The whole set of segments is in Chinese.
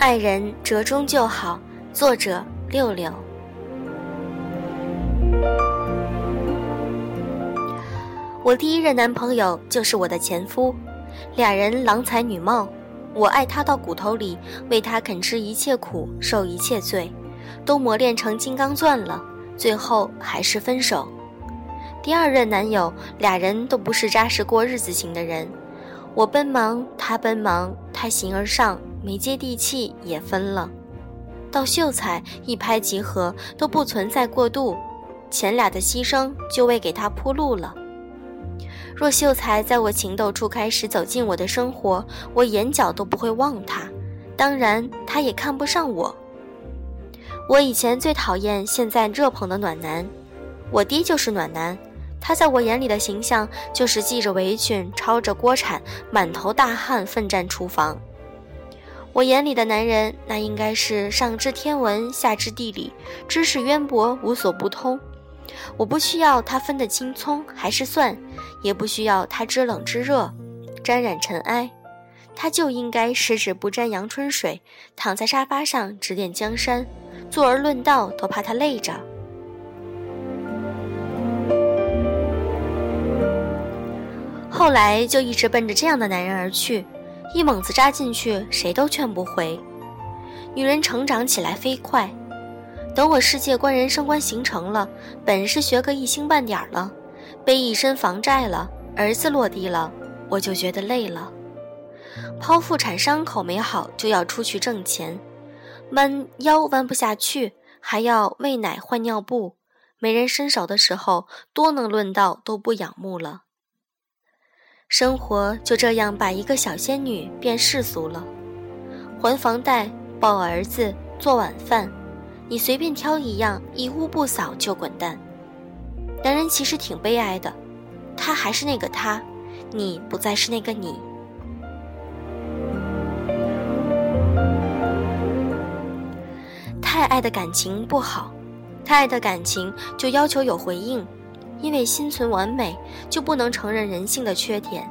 爱人折中就好。作者六六。我第一任男朋友就是我的前夫，俩人郎才女貌，我爱他到骨头里，为他肯吃一切苦，受一切罪，都磨练成金刚钻了，最后还是分手。第二任男友，俩人都不是扎实过日子型的人，我奔忙，他奔忙，他形而上，没接地气，也分了。到秀才一拍即合，都不存在过渡，前俩的牺牲就为给他铺路了。若秀才在我情窦初开时走进我的生活，我眼角都不会望他，当然他也看不上我。我以前最讨厌现在热捧的暖男，我爹就是暖男，他在我眼里的形象就是系着围裙、抄着锅铲、满头大汗奋战厨房。我眼里的男人，那应该是上知天文，下知地理，知识渊博，无所不通。我不需要他分得清葱还是蒜，也不需要他知冷知热，沾染尘埃，他就应该十指不沾阳春水，躺在沙发上指点江山，坐而论道都怕他累着。后来就一直奔着这样的男人而去，一猛子扎进去，谁都劝不回。女人成长起来飞快。等我世界观、人生观形成了，本事学个一星半点了，背一身房债了，儿子落地了，我就觉得累了。剖腹产伤口没好，就要出去挣钱，弯腰弯不下去，还要喂奶换尿布，没人伸手的时候，多能论道都不仰慕了。生活就这样把一个小仙女变世俗了，还房贷、抱儿子、做晚饭。你随便挑一样，一屋不扫就滚蛋。男人其实挺悲哀的，他还是那个他，你不再是那个你。太爱的感情不好，太爱的感情就要求有回应，因为心存完美就不能承认人性的缺点，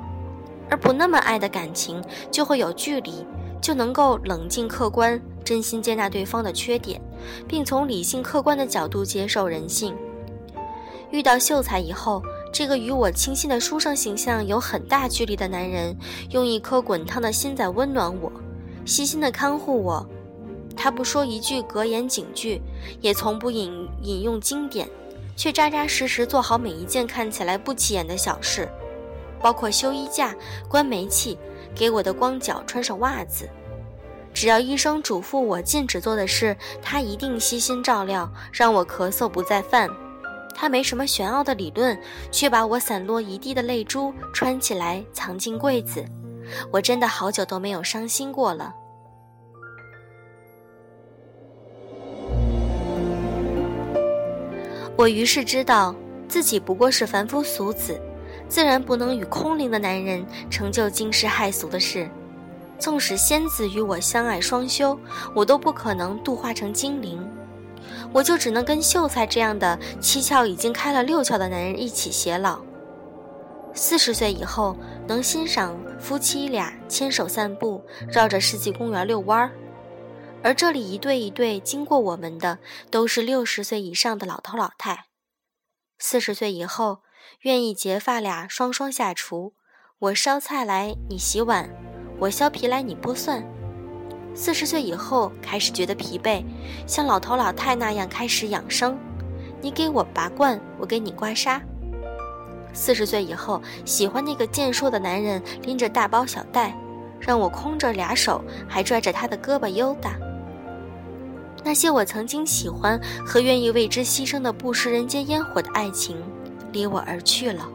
而不那么爱的感情就会有距离，就能够冷静客观。真心接纳对方的缺点，并从理性客观的角度接受人性。遇到秀才以后，这个与我倾心的书生形象有很大距离的男人，用一颗滚烫的心在温暖我，细心的看护我。他不说一句格言警句，也从不引引用经典，却扎扎实实做好每一件看起来不起眼的小事，包括修衣架、关煤气、给我的光脚穿上袜子。只要医生嘱咐我禁止做的事，他一定悉心照料，让我咳嗽不再犯。他没什么玄奥的理论，却把我散落一地的泪珠穿起来藏进柜子。我真的好久都没有伤心过了。我于是知道自己不过是凡夫俗子，自然不能与空灵的男人成就惊世骇俗的事。纵使仙子与我相爱双修，我都不可能度化成精灵，我就只能跟秀才这样的七窍已经开了六窍的男人一起偕老。四十岁以后，能欣赏夫妻俩牵手散步，绕着世纪公园遛弯儿，而这里一对一对经过我们的，都是六十岁以上的老头老太。四十岁以后，愿意结发俩双双下厨，我烧菜来，你洗碗。我削皮来，你剥蒜。四十岁以后开始觉得疲惫，像老头老太那样开始养生。你给我拔罐，我给你刮痧。四十岁以后喜欢那个健硕的男人，拎着大包小袋，让我空着俩手还拽着他的胳膊悠达。那些我曾经喜欢和愿意为之牺牲的不食人间烟火的爱情，离我而去了。